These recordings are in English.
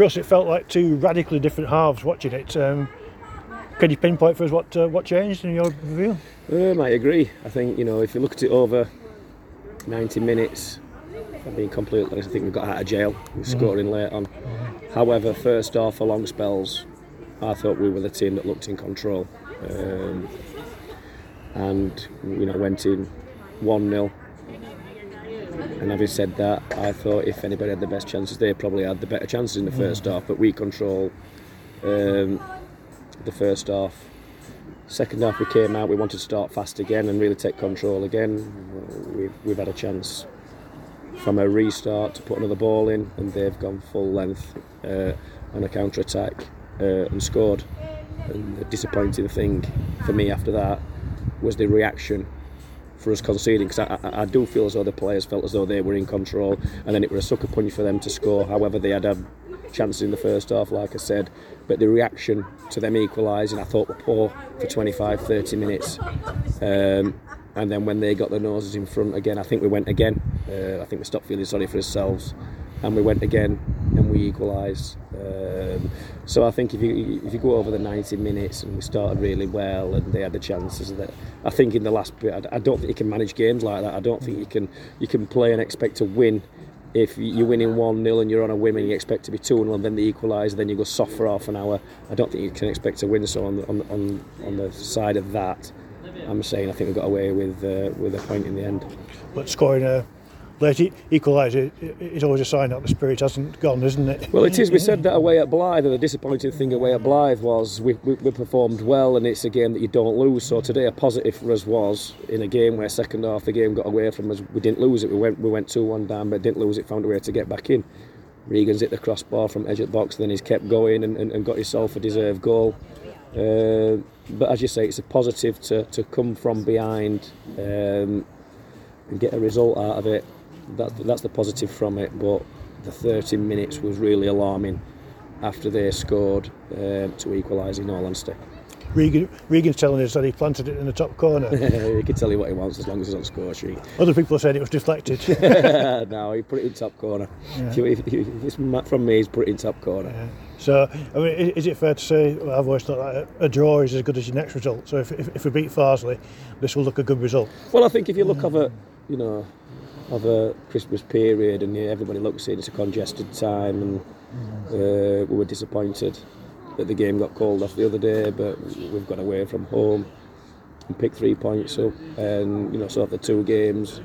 Russ, it felt like two radically different halves watching it. Um, can you pinpoint for us what uh, what changed in your view? Um, I agree. I think you know if you look at it over 90 minutes, I'm being completely honest, I think we got out of jail. We scoring late on. However, first off, for long spells, I thought we were the team that looked in control, um, and you know went in one 0 and having said that, I thought if anybody had the best chances, they probably had the better chances in the first half. But we control um, the first half. Second half, we came out. We wanted to start fast again and really take control again. We've, we've had a chance from a restart to put another ball in, and they've gone full length uh, on a counter attack uh, and scored. And the disappointing thing for me after that was the reaction for us conceding because I, I, I, do feel as though the players felt as though they were in control and then it was a sucker punch for them to score. However they had had chances in the first half like I said but the reaction to them equalising I thought were poor for 25 30 minutes. Um, and then when they got their noses in front again I think we went again. Uh, I think we stopped feeling sorry for ourselves. And we went again and we equalised. Um, so I think if you if you go over the 90 minutes and we started really well and they had the chances that I think in the last bit I, don't think you can manage games like that. I don't think you can you can play and expect to win. If you're winning 1 0 and you're on a win and you expect to be 2 0 and then they equalise, then you go soft for half an hour. I don't think you can expect to win. So, on the, on, on, on the side of that, I'm saying I think we got away with uh, with a point in the end. But scoring a late equaliser is always a sign that the spirit hasn't gone, isn't it? Well, it is. We said that away at Blyth, and the disappointing thing away at Blyth was we, we, we, performed well, and it's a game that you don't lose. So today, a positive for us was in a game where second half the game got away from us. We didn't lose it. We went we went two one down, but didn't lose it. Found a way to get back in. Regan's hit the crossbar from edge of the box, then he's kept going and, and, and got himself a deserved goal. Uh, but as you say, it's a positive to, to come from behind um, and get a result out of it that's, that's the positive from it. But the 30 minutes was really alarming after they scored um, to equalise in all honesty. Regan, Regan's telling us that he planted it in the top corner. he can tell you what he wants as long as it's on score sheet. Other people said it was deflected. no, he put it in top corner. Yeah. If, if, if, it's from me, he's put it in top corner. Yeah. So, I mean, is it fair to say, well, I've always thought that a draw is as good as your next result. So if, if, if we beat Farsley, this will look a good result. Well, I think if you look over, you know, of a Christmas period, and everybody looks it, it's a congested time, and uh, we were disappointed that the game got called off the other day, but we've got away from home and picked three points up, and you know, so after two games,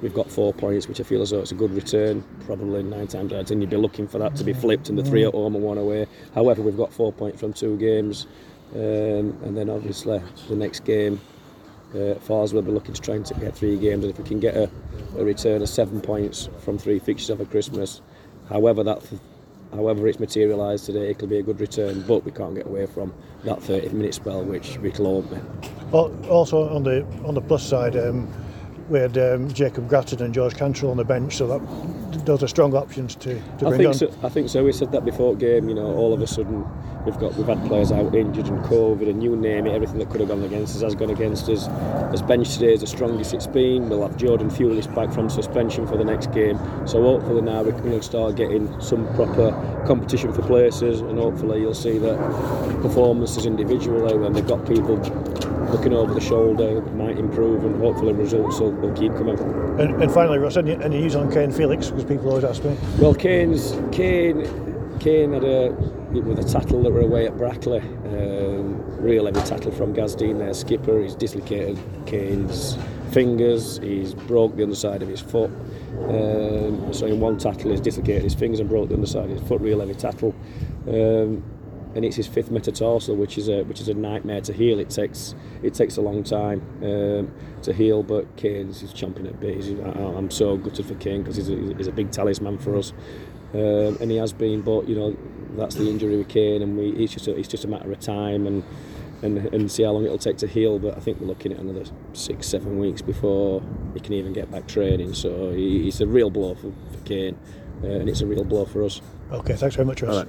we've got four points, which I feel as though it's a good return. Probably nine times out of ten, you'd be looking for that to be flipped, and the three at home and one away. However, we've got four points from two games, um, and then obviously the next game uh, Fars will be looking to try and get three games, and if we can get a, a return of seven points from three fixtures over Christmas, however that, however it's materialised today, it will be a good return. But we can't get away from that 30 minute spell, which won't be. Well, also on the on the plus side. Um, we had um, Jacob Grattan and George Cantrell on the bench, so that those are strong options to, to bring I think on. So, I think so. We said that before game. You know, all of a sudden we've got we've had players out injured and COVID and you name it. Everything that could have gone against us has gone against us. As bench today is the strongest it's been. We'll have Jordan Fulis back from suspension for the next game. So hopefully now we can start getting some proper competition for places, and hopefully you'll see that performances individually when they've got people looking over the shoulder might improve and hopefully results will, will keep coming. And, and finally, Ross, any, any news on Kane Felix? Because people always ask me. Well, Kane's Kane Kane had a with a tattle that were away at Brackley. Um, real heavy tattle from Gaz Dean, their skipper. He's dislocated Kane's fingers. He's broke the underside of his foot. Um, so in one tattle, he's dislocated his fingers and broke the underside of his foot. Real heavy tattle. Um, and it's his fifth metatarsal, which is a which is a nightmare to heal. It takes it takes a long time um, to heal, but Kane's is chomping at bit. I'm so gutted for Kane because he's, he's a, big talisman for us, um, and he has been. But you know that's the injury with Kane, and we it's just a, it's just a matter of time and. And, and see how long it'll take to heal, but I think we're looking at another six, seven weeks before he can even get back training. So he, it's a real blow for, for Kane, uh, and it's a real blow for us. Okay, thanks very much, Ross.